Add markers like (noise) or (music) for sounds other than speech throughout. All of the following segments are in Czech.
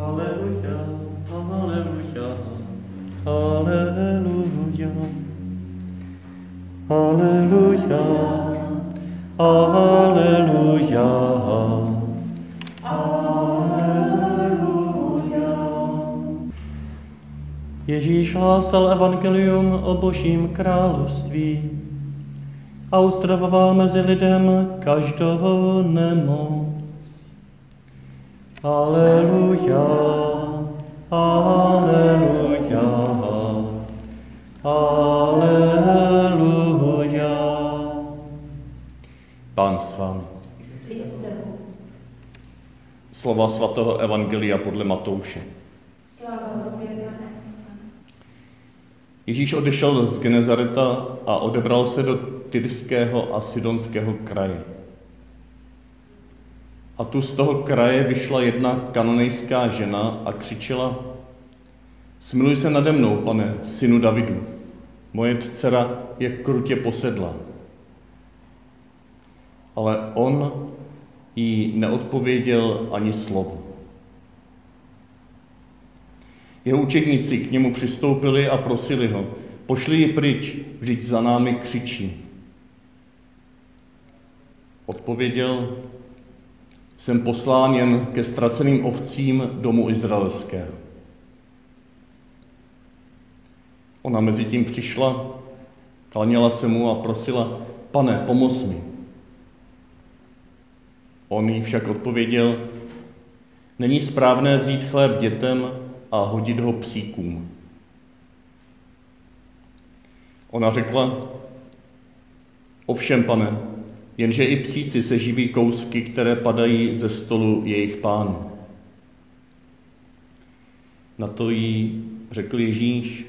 Aleluja, aleluja, aleluja. Aleluja, aleluja. Ježíš hlásal evangelium o božím království a uzdravoval mezi lidem každou nemoc. Aleluja, aleluja, aleluja. Pán s vámi. Slova svatého Evangelia podle Matouše. Ježíš odešel z Genezareta a odebral se do Tyrského a Sidonského kraje. A tu z toho kraje vyšla jedna kanonejská žena a křičela, Smiluj se nade mnou, pane, synu Davidu. Moje dcera je krutě posedla. Ale on jí neodpověděl ani slovo. Jeho učedníci k němu přistoupili a prosili ho, pošli ji pryč, vždyť za námi křičí. Odpověděl, jsem poslán jen ke ztraceným ovcím domu izraelského. Ona mezi tím přišla, klaněla se mu a prosila, pane, pomoz mi. On jí však odpověděl, není správné vzít chléb dětem a hodit ho psíkům. Ona řekla, ovšem, pane, jenže i psíci se živí kousky, které padají ze stolu jejich pánů. Na to jí řekl Ježíš,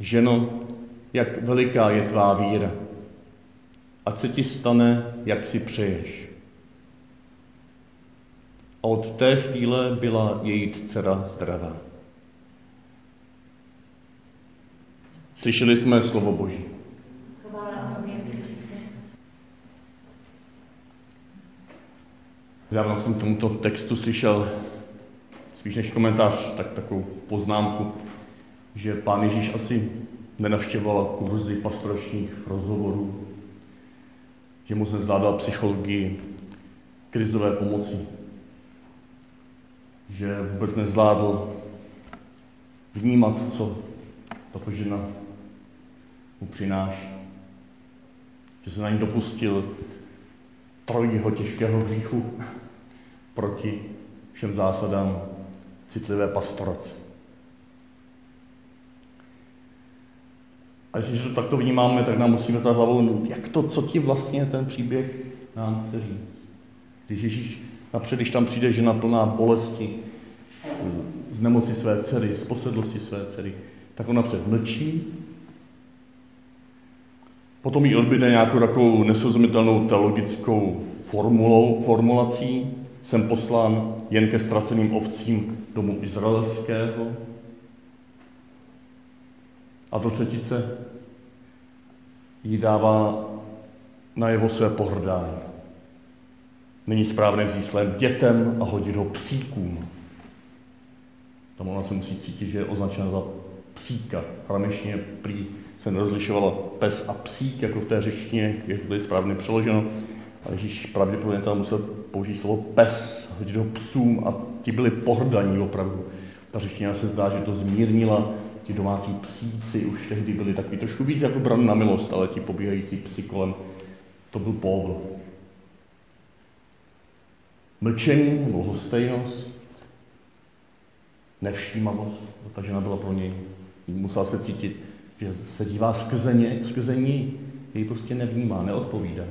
ženo, jak veliká je tvá víra, ať se ti stane, jak si přeješ. A od té chvíle byla její dcera zdravá. Slyšeli jsme slovo Boží. Dávno jsem tomuto textu slyšel spíš než komentář, tak takovou poznámku, že pán Ježíš asi nenavštěvoval kurzy pastoračních rozhovorů, že mu se zvládal psychologii krizové pomoci, že vůbec nezvládl vnímat, co tato žena mu přináší. Že se na ní dopustil trojího těžkého hříchu proti všem zásadám citlivé pastorace. A když to takto vnímáme, tak nám musíme ta hlavou, no, jak to, co ti vlastně ten příběh nám chce říct. Když Ježíš napřed, když tam přijde žena plná bolesti, z nemoci své dcery, z posedlosti své dcery, tak ona před mlčí, potom jí odbyde nějakou takovou nesrozumitelnou teologickou formulou, formulací, jsem poslán jen ke ztraceným ovcím domu izraelského. A do třetice jí dává na jeho své pohrdání. Není správné vzít chléb dětem a hodit ho psíkům. Tam ona se musí cítit, že je označena za psíka. Hrameštině prý se nerozlišovala pes a psík, jako v té řečtině, jak to je správně přeloženo. A Ježíš pravděpodobně tam musel použít slovo pes, hodit ho psům a ti byli pohrdaní opravdu. Ta řečtina se zdá, že to zmírnila, ti domácí psíci už tehdy byli takový trošku víc jako bran na milost, ale ti pobíhající psi kolem, to byl povl. Mlčení nebo nevšímavost, ta žena byla pro něj, musela se cítit, že se dívá skrze, ně, skrze ní, jej prostě nevnímá, neodpovídá.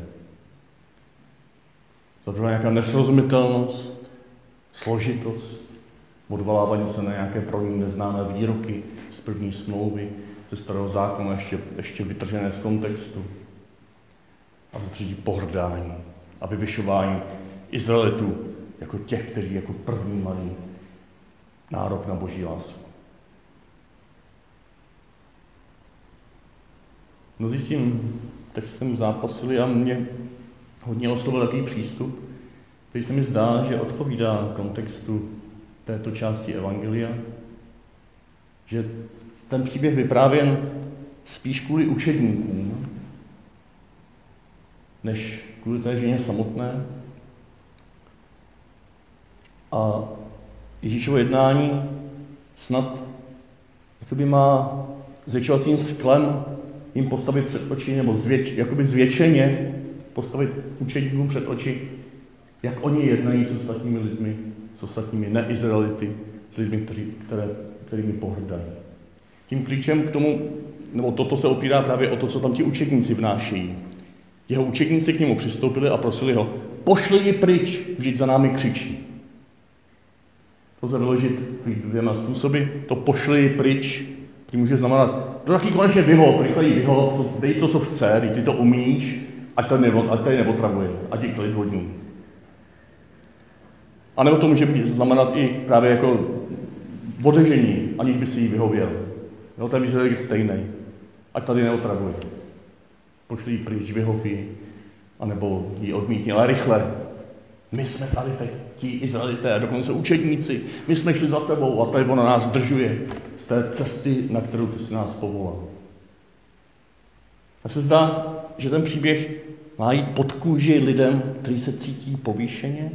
Za druhé nějaká nesrozumitelnost, složitost, odvolávání se na nějaké pro ní neznámé výroky z první smlouvy, ze starého zákona, ještě, ještě vytržené z kontextu. A za třetí pohrdání a vyvyšování Izraelitů jako těch, kteří jako první mají nárok na boží lásku. Mnozí s tím textem zápasili a mě hodně oslovil takový přístup, který se mi zdá, že odpovídá kontextu této části Evangelia, že ten příběh vyprávěn spíš kvůli učedníkům, než kvůli té ženě samotné. A Ježíšovo jednání snad jakoby má zvětšovacím sklem jim postavit před oči, nebo zvěč, jakoby zvětšeně postavit učedníkům před oči, jak oni jednají s ostatními lidmi, s ostatními neizraelity, s lidmi, kteří, které, kterými pohrdají. Tím klíčem k tomu, nebo toto se opírá právě o to, co tam ti učedníci vnášejí. Jeho učedníci k němu přistoupili a prosili ho, pošli ji pryč, vždyť za námi křičí. To se vyložit dvěma způsoby. To pošli ji pryč, ty může znamenat, to taky konečně vyhov, rychleji vyhov, to, dej to, co chce, ty to umíš, ať to, nevo, ať to neotravuje, ať je klid vodní. A nebo to může být, znamenat i právě jako odežení, aniž by si jí vyhověl. Jo, ten výsledek je stejný. Ať tady neotravuje. Pošli ji pryč, vyhov ji, anebo ji odmítni, ale rychle. My jsme tady teď ti Izraelité, dokonce učedníci, my jsme šli za tebou a tady ona nás zdržuje z té cesty, na kterou ty si nás povolal. Tak se zdá, že ten příběh má jít pod kůži lidem, kteří se cítí povýšeně,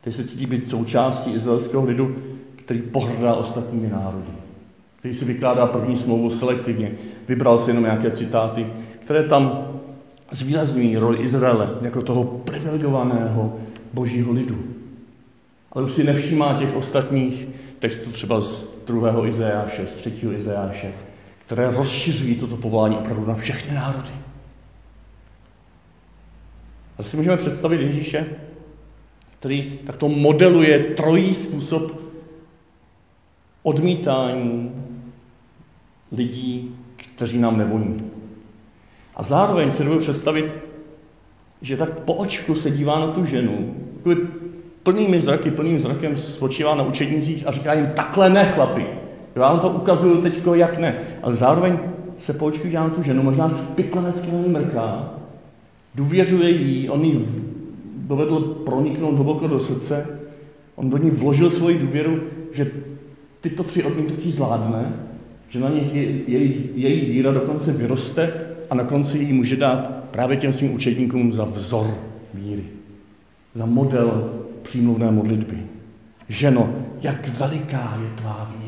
kteří se cítí být součástí izraelského lidu, který pohrdá ostatními národy, který si vykládá první smlouvu selektivně, vybral si jenom nějaké citáty, které tam zvýrazňují roli Izraele jako toho privilegovaného božího lidu. Ale už si nevšímá těch ostatních textů třeba z druhého Izajáše, z třetího Izajáše, které rozšiřují toto povolání opravdu na všechny národy. A si můžeme představit Ježíše, který takto modeluje trojí způsob odmítání lidí, kteří nám nevoní. A zároveň si dovedu představit, že tak po očku se dívá na tu ženu, plnými zraky, plným zrakem spočívá na učednicích a říká jim, takhle ne, chlapi. Já vám to ukazuju teď, jak ne. Ale zároveň se po očku dívá na tu ženu, možná spiklenecky na ní mrká, důvěřuje jí, on jí dovedl proniknout hluboko do srdce, on do ní vložil svoji důvěru, že tyto tři odmítnutí zvládne, že na nich je, její, její víra dokonce vyroste a na konci jí může dát právě těm svým učedníkům za vzor víry, za model přímluvné modlitby. Ženo, jak veliká je tvá víra.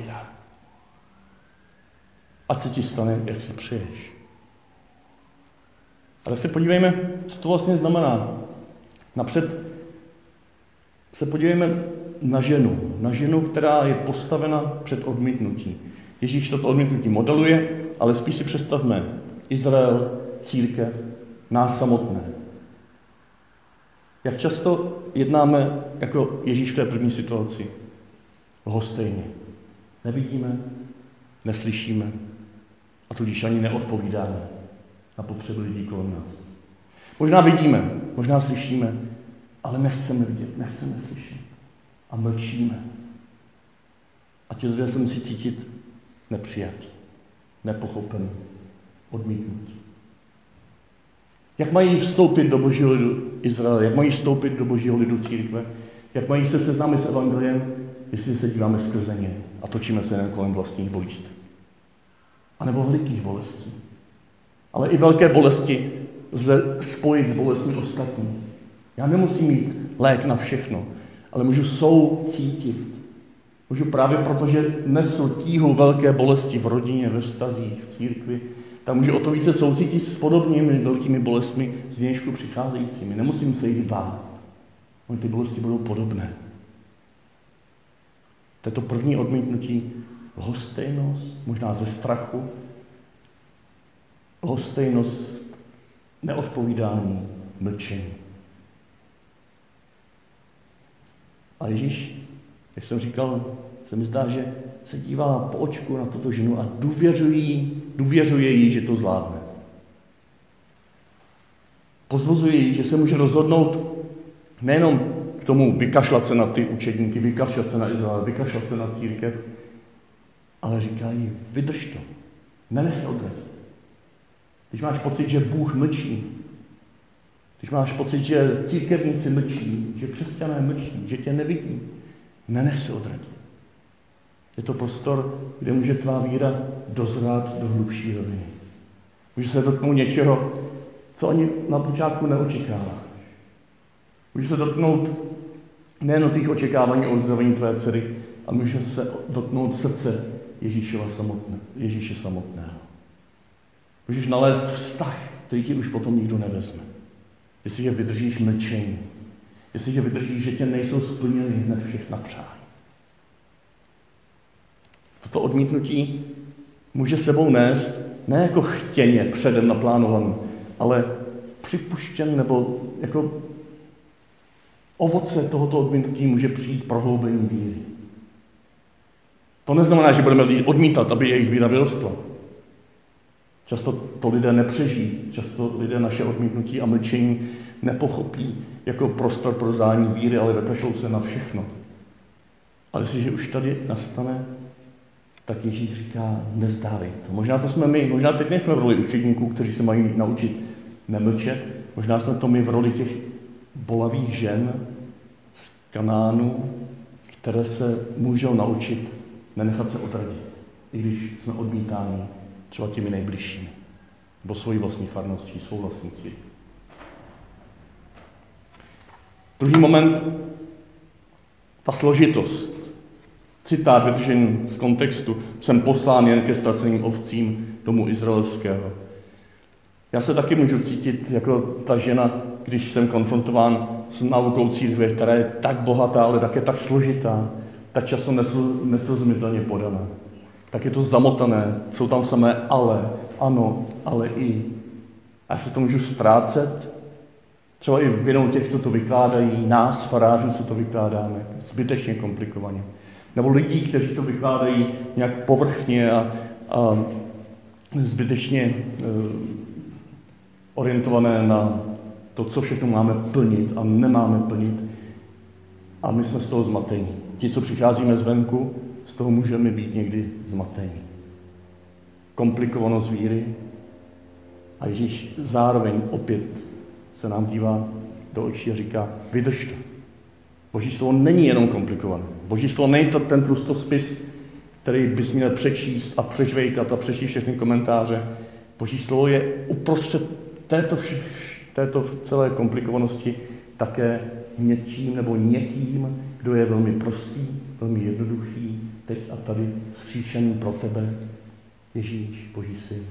Ať se ti stane, jak si přeješ. Ale se podívejme, co to vlastně znamená. Napřed se podívejme na ženu. Na ženu, která je postavena před odmítnutí. Ježíš toto odmítnutí modeluje, ale spíš si představme Izrael, církev, nás samotné. Jak často jednáme jako Ježíš v té první situaci? Lhostejně. Nevidíme, neslyšíme a tudíž ani neodpovídáme na potřeby lidí kolem nás. Možná vidíme, možná slyšíme, ale nechceme vidět, nechceme slyšet. A mlčíme. A ti lidé se musí cítit nepřijatí, nepochopení, odmítnutí. Jak mají vstoupit do božího lidu Izraele, jak mají vstoupit do božího lidu církve, jak mají se seznámit s evangeliem, jestli se díváme skrze ně a točíme se jen kolem vlastních bolístek. A nebo velikých bolestí. Ale i velké bolesti lze spojit s bolestmi ostatní. Já nemusím mít lék na všechno, ale můžu soucítit. Můžu právě proto, že nesu tíhu velké bolesti v rodině, ve stazích, v církvi, tak můžu o to více soucítit s podobnými velkými bolestmi z vnějšku přicházejícími. Nemusím se jich bát. Oni ty bolesti budou podobné. To je to první odmítnutí lhostejnost, možná ze strachu, lhostejnost, neodpovídání, mlčení. A Ježíš, jak jsem říkal, se mi zdá, že se dívá po očku na tuto ženu a důvěřuje, důvěřuje jí, že to zvládne. Pozvozuje jí, že se může rozhodnout nejenom k tomu vykašlat se na ty učedníky, vykašlat se na Izrael, vykašlat se na církev, ale říká jí, vydrž to, nenech se odradit. Když máš pocit, že Bůh mlčí, když máš pocit, že církevníci mlčí, že křesťané mlčí, že tě nevidí, nenech se odradit. Je to prostor, kde může tvá víra dozrát do hlubší roviny. Může se dotknout něčeho, co ani na počátku neočekáváš. Může se dotknout nejen těch očekávání o uzdravení tvé dcery, ale může se dotknout srdce Ježíšova samotné, Ježíše samotného. Můžeš nalézt vztah, který ti už potom nikdo nevezme. Jestliže vydržíš mlčení, jestliže vydržíš, že tě nejsou splněny hned všechna přání. Toto odmítnutí může sebou nést ne jako chtěně předem naplánovaný, ale připuštěn nebo jako ovoce tohoto odmítnutí může přijít prohloubení víry. To neznamená, že budeme lidi odmítat, aby jejich víra vyrostla. Často to lidé nepřežijí, často lidé naše odmítnutí a mlčení nepochopí jako prostor pro zání víry, ale vykašlou se na všechno. Ale jestliže už tady nastane, tak Ježíš říká, nezdávej to. Možná to jsme my, možná teď nejsme v roli učedníků, kteří se mají naučit nemlčet, možná jsme to my v roli těch bolavých žen z Kanánu, které se můžou naučit nenechat se odradit, i když jsme odmítáni třeba těmi nejbližšími, nebo svojí vlastní farností, svou vlastní církví. Druhý moment, ta složitost. Citát vytržený z kontextu. Jsem poslán jen ke ztraceným ovcím domu izraelského. Já se taky můžu cítit jako ta žena, když jsem konfrontován s naukou církve, která je tak bohatá, ale také tak složitá, tak často nesrozumitelně podaná. Tak je to zamotané, jsou tam samé ale, ano, ale i. A já se to můžu ztrácet, třeba i vinou těch, co to vykládají, nás, farářů, co to vykládáme, zbytečně komplikovaně. Nebo lidí, kteří to vykládají nějak povrchně a, a zbytečně e, orientované na to, co všechno máme plnit a nemáme plnit. A my jsme z toho zmatení. Ti, co přicházíme zvenku, z toho můžeme být někdy zmatení. Komplikovanost víry a Ježíš zároveň opět se nám dívá do očí a říká, vydržte. Boží slovo není jenom komplikované. Boží slovo není to ten spis, který bys měl přečíst a přežvejkat a přečíst všechny komentáře. Boží slovo je uprostřed této, vše, této celé komplikovanosti také něčím nebo někým, kdo je velmi prostý, velmi jednoduchý, teď a tady stříšený pro tebe, Ježíš, Boží syn,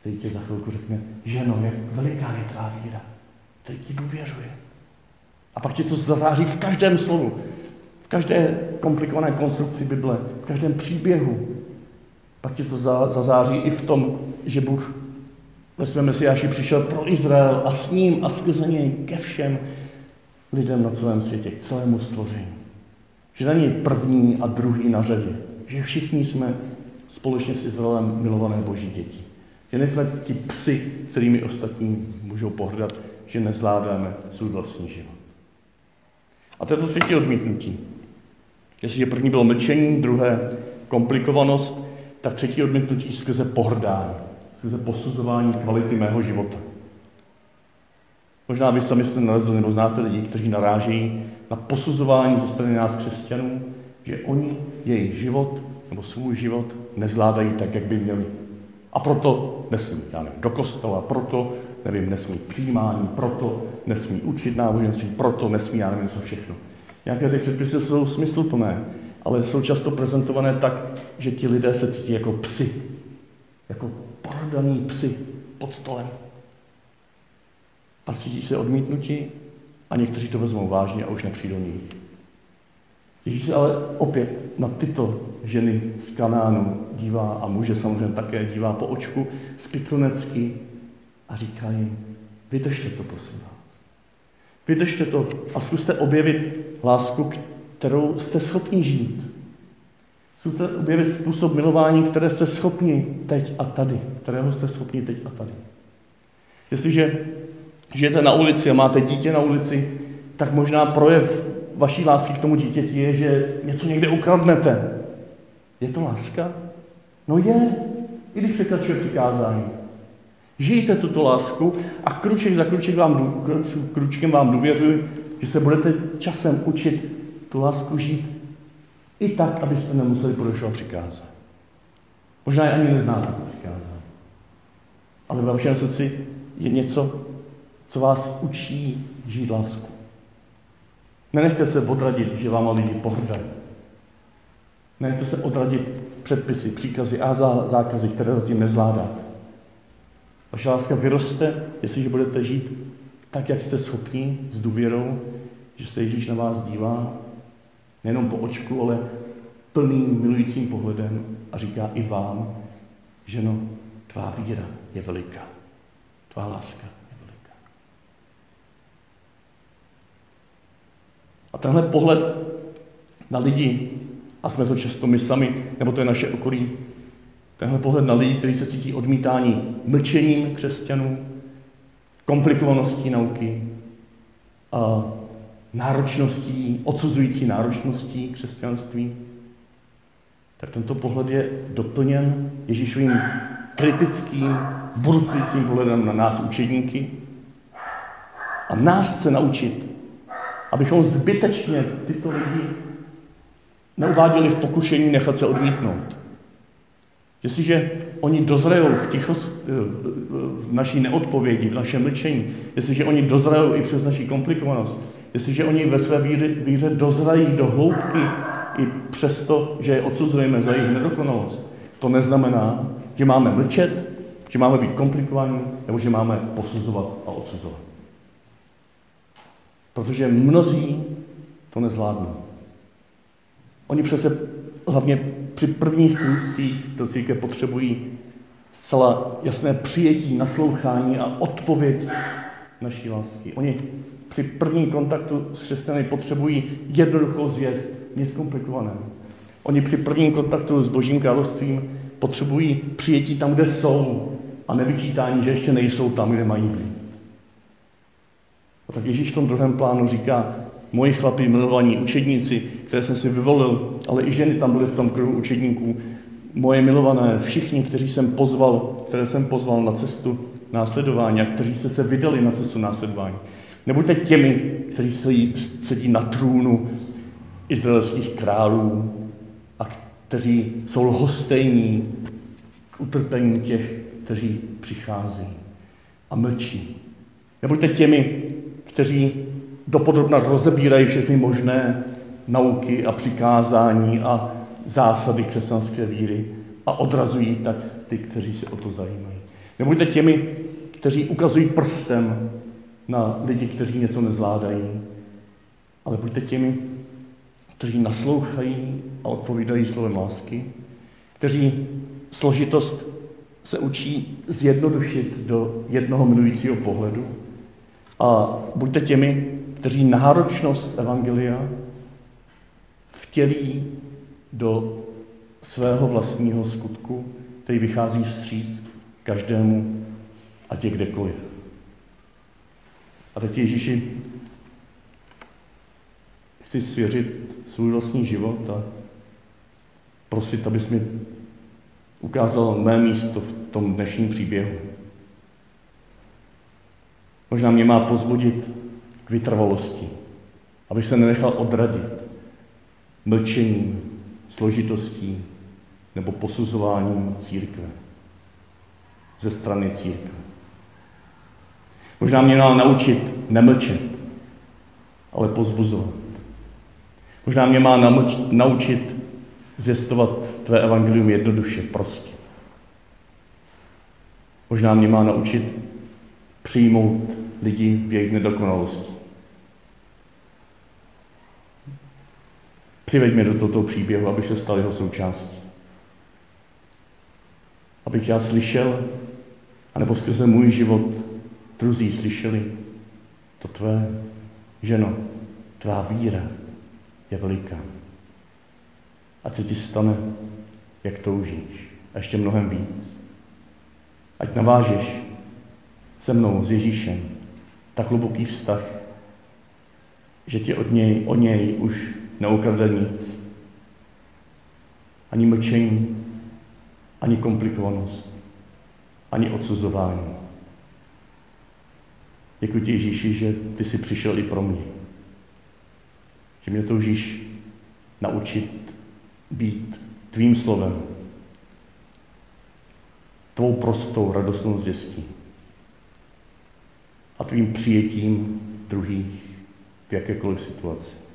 který tě za chvilku řekne, ženo, jak veliká je tvá víra, teď ti důvěřuje. A pak ti to zazáří v každém slovu, v každé komplikované konstrukci Bible, v každém příběhu. Pak ti to zazáří i v tom, že Bůh ve svém Mesiáši přišel pro Izrael a s ním a skrze něj ke všem lidem na celém světě, k celému stvoření. Že není první a druhý na řadě. Že všichni jsme společně s Izraelem milované boží děti. Že nejsme ti psy, kterými ostatní můžou pohrdat, že nezvládáme svůj vlastní život. A to je to třetí odmítnutí. Jestliže první bylo mlčení, druhé komplikovanost, tak třetí odmítnutí skrze pohrdání, skrze posuzování kvality mého života. Možná vy sami jste nalezli nebo znáte lidi, kteří narážejí na posuzování ze strany nás křesťanů, že oni jejich život nebo svůj život nezvládají tak, jak by měli. A proto nesmí, já nevím, do kostela, proto, nevím, nesmí přijímání, proto nesmí učit náboženství, proto nesmí, já nevím, co všechno. Nějaké ty předpisy jsou smysluplné, ale jsou často prezentované tak, že ti lidé se cítí jako psy, jako prodaný psy pod stolem. A cítí se odmítnutí a někteří to vezmou vážně a už nepřijdou nikdy. Ježíš se ale opět na tyto ženy z Kanánu dívá a muže samozřejmě také dívá po očku spiklunecky a říká jim, vydržte to, prosím vás. Vydržte to a zkuste objevit lásku, kterou jste schopni žít. Zkuste objevit způsob milování, které jste schopni teď a tady. Kterého jste schopni teď a tady. Jestliže žijete na ulici a máte dítě na ulici, tak možná projev vaší lásky k tomu dítěti je, že něco někde ukradnete. Je to láska? No je, i když překračuje přikázání. Žijte tuto lásku a kruček za kruček vám, kručkem vám důvěřuji, že se budete časem učit tu lásku žít I tak, abyste nemuseli porušovat přikázat. Možná je ani neznáte to přikázání. Ale ve vašem srdci je něco, co vás učí žít lásku. Nenechte se odradit, že vám lidi pohrdají. Nenechte se odradit předpisy, příkazy a zákazy, které zatím nezvládáte. Vaše láska vyroste, jestliže budete žít tak, jak jste schopni, s důvěrou, že se Ježíš na vás dívá, nejenom po očku, ale plným milujícím pohledem a říká i vám, že no, tvá víra je veliká, tvá láska je veliká. A tenhle pohled na lidi, a jsme to často my sami, nebo to je naše okolí, tenhle pohled na lidi, kteří se cítí odmítání mlčením křesťanů, komplikovaností nauky a náročností, odsuzující náročností křesťanství, tak tento pohled je doplněn Ježíšovým kritickým, burcujícím pohledem na nás učedníky a nás chce naučit, abychom zbytečně tyto lidi neuváděli v pokušení nechat se odmítnout. Jestliže oni dozrajou v, v naší neodpovědi, v našem mlčení, jestliže oni dozrajou i přes naší komplikovanost, jestliže oni ve své víře, víře dozrají do hloubky i přesto, že je odsuzujeme za jejich nedokonalost, to neznamená, že máme mlčet, že máme být komplikovaní, nebo že máme posuzovat a odsuzovat. Protože mnozí to nezvládnou. Oni přece hlavně při prvních krůzcích do církve potřebují zcela jasné přijetí, naslouchání a odpověď naší lásky. Oni při prvním kontaktu s křesťany potřebují jednoduchou zvěst, nic komplikovaného. Oni při prvním kontaktu s Božím královstvím potřebují přijetí tam, kde jsou a nevyčítání, že ještě nejsou tam, kde mají být. A tak Ježíš v tom druhém plánu říká, moji chlapi, milovaní učedníci, které jsem si vyvolil, ale i ženy tam byly v tom kruhu učedníků, moje milované, všichni, kteří jsem pozval, které jsem pozval na cestu následování a kteří jste se vydali na cestu následování. Nebuďte těmi, kteří sedí, na trůnu izraelských králů a kteří jsou lhostejní utrpení těch, kteří přicházejí a mlčí. Nebuďte těmi, kteří dopodrobna rozebírají všechny možné nauky a přikázání a zásady křesťanské víry a odrazují tak ty, kteří se o to zajímají. Nebuďte těmi, kteří ukazují prstem na lidi, kteří něco nezvládají, ale buďte těmi, kteří naslouchají a odpovídají slovem lásky, kteří složitost se učí zjednodušit do jednoho milujícího pohledu a buďte těmi, kteří náročnost Evangelia vtělí do svého vlastního skutku, který vychází vstříc každému, ať je kdekoliv. A teď Ježíši chci svěřit svůj vlastní život a prosit, abys mi ukázal mé místo v tom dnešním příběhu. Možná mě má pozbudit k vytrvalosti, abych se nenechal odradit mlčením, složitostí nebo posuzováním církve ze strany církve. Možná mě má naučit nemlčet, ale pozbuzovat. Možná mě má naučit zjistovat tvé evangelium jednoduše, prostě. Možná mě má naučit přijmout lidi v jejich nedokonalosti. Přiveď mě do tohoto příběhu, abych se stal jeho součástí. Abych já slyšel, anebo skrze můj život druzí slyšeli, to tvé, ženo, tvá víra je veliká. Ať se ti stane, jak toužíš. A ještě mnohem víc. Ať navážeš se mnou, s Ježíšem, tak hluboký vztah, že ti od něj, o něj už neukrade nic. Ani mlčení, ani komplikovanost, ani odsuzování. Děkuji ti, Ježíši, že ty jsi přišel i pro mě. Že mě toužíš naučit být tvým slovem, tvou prostou radostnou zvěstí a tvým přijetím druhých v jakékoliv situaci.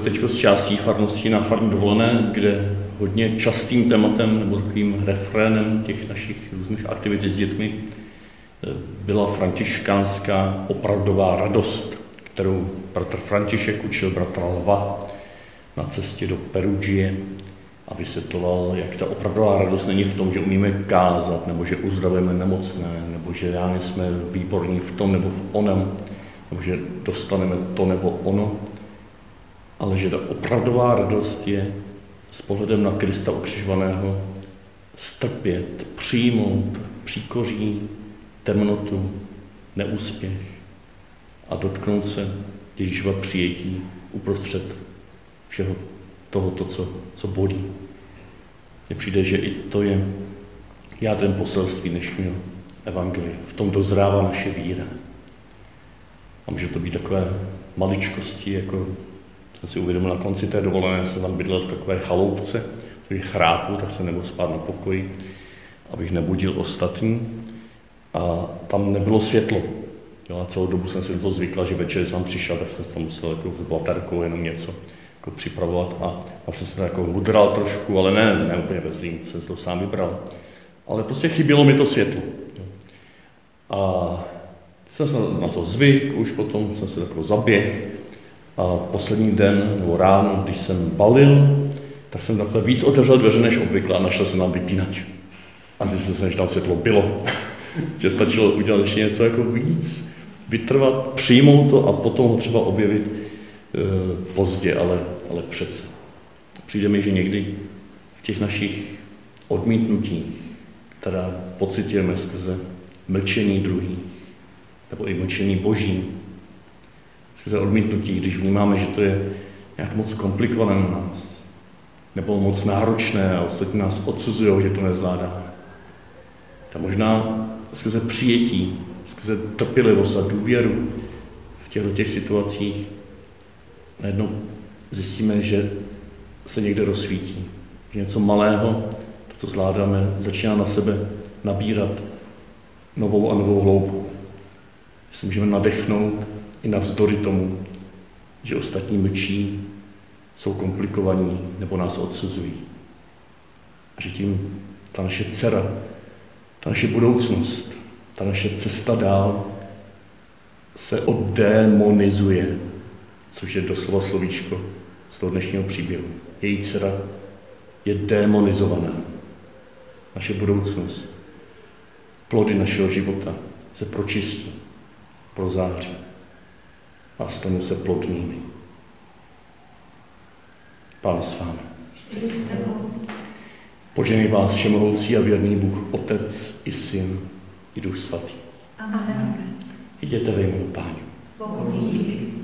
Teď z částí farnosti na farní dovolené, kde hodně častým tématem nebo takovým refrénem těch našich různých aktivit s dětmi eh, byla františkánská opravdová radost, kterou bratr František učil bratra Lva na cestě do Perugie a vysvětloval, jak ta opravdová radost není v tom, že umíme kázat, nebo že uzdravujeme nemocné, nebo že já jsme výborní v tom nebo v onem, nebo že dostaneme to nebo ono, ale že ta opravdová radost je s pohledem na Krista ukřižovaného strpět, přijmout příkoří, temnotu, neúspěch a dotknout se Ježíšova přijetí uprostřed všeho tohoto, co, co bolí. Mně přijde, že i to je jádrem poselství dnešního evangelia. V tom dozrává naše víra. A může to být takové maličkosti, jako jsem si uvědomil na konci té dovolené, jsem tam bydlel v takové chaloupce, když chrápu, tak se nemohl spát na pokoji, abych nebudil ostatní. A tam nebylo světlo. Jo, a celou dobu jsem si to zvykla, že večer, když jsem přišel, tak jsem tam musel jako s baterkou jenom něco jako připravovat a pak jsem jako hudral trošku, ale ne, ne úplně bez zím, jsem si to sám vybral. Ale prostě chybělo mi to světlo. Jo. A jsem se na to zvyk, už potom jsem se takový zaběh, a poslední den nebo ráno, když jsem balil, tak jsem takhle víc otevřel dveře než obvykle a našel jsem tam vypínač. A zjistil jsem, že tam světlo bylo. (laughs) že stačilo udělat ještě něco jako víc, vytrvat, přijmout to a potom ho třeba objevit e, pozdě, ale, ale přece. Přijde mi, že někdy v těch našich odmítnutích, která pocitujeme skrze mlčení druhých, nebo i mlčení boží, skrze odmítnutí, když vnímáme, že to je nějak moc komplikované na nás, nebo moc náročné a ostatní nás odsuzují, že to nezvládáme. Tak možná skrze přijetí, skrze trpělivost a důvěru v těchto těch situacích najednou zjistíme, že se někde rozsvítí. Že něco malého, to, co zvládáme, začíná na sebe nabírat novou a novou hloubku. Že se můžeme nadechnout i navzdory tomu, že ostatní mlčí, jsou komplikovaní nebo nás odsuzují. A že tím ta naše dcera, ta naše budoucnost, ta naše cesta dál se oddemonizuje, což je doslova slovíčko z toho dnešního příběhu. Její dcera je demonizovaná. Naše budoucnost, plody našeho života se pročistí, prozáří a stane se plodnými. Pán s vámi. Požený vás všemohoucí a věrný Bůh, Otec i Syn i Duch Svatý. Amen. Jděte ve jménu Páně. Bohu díky.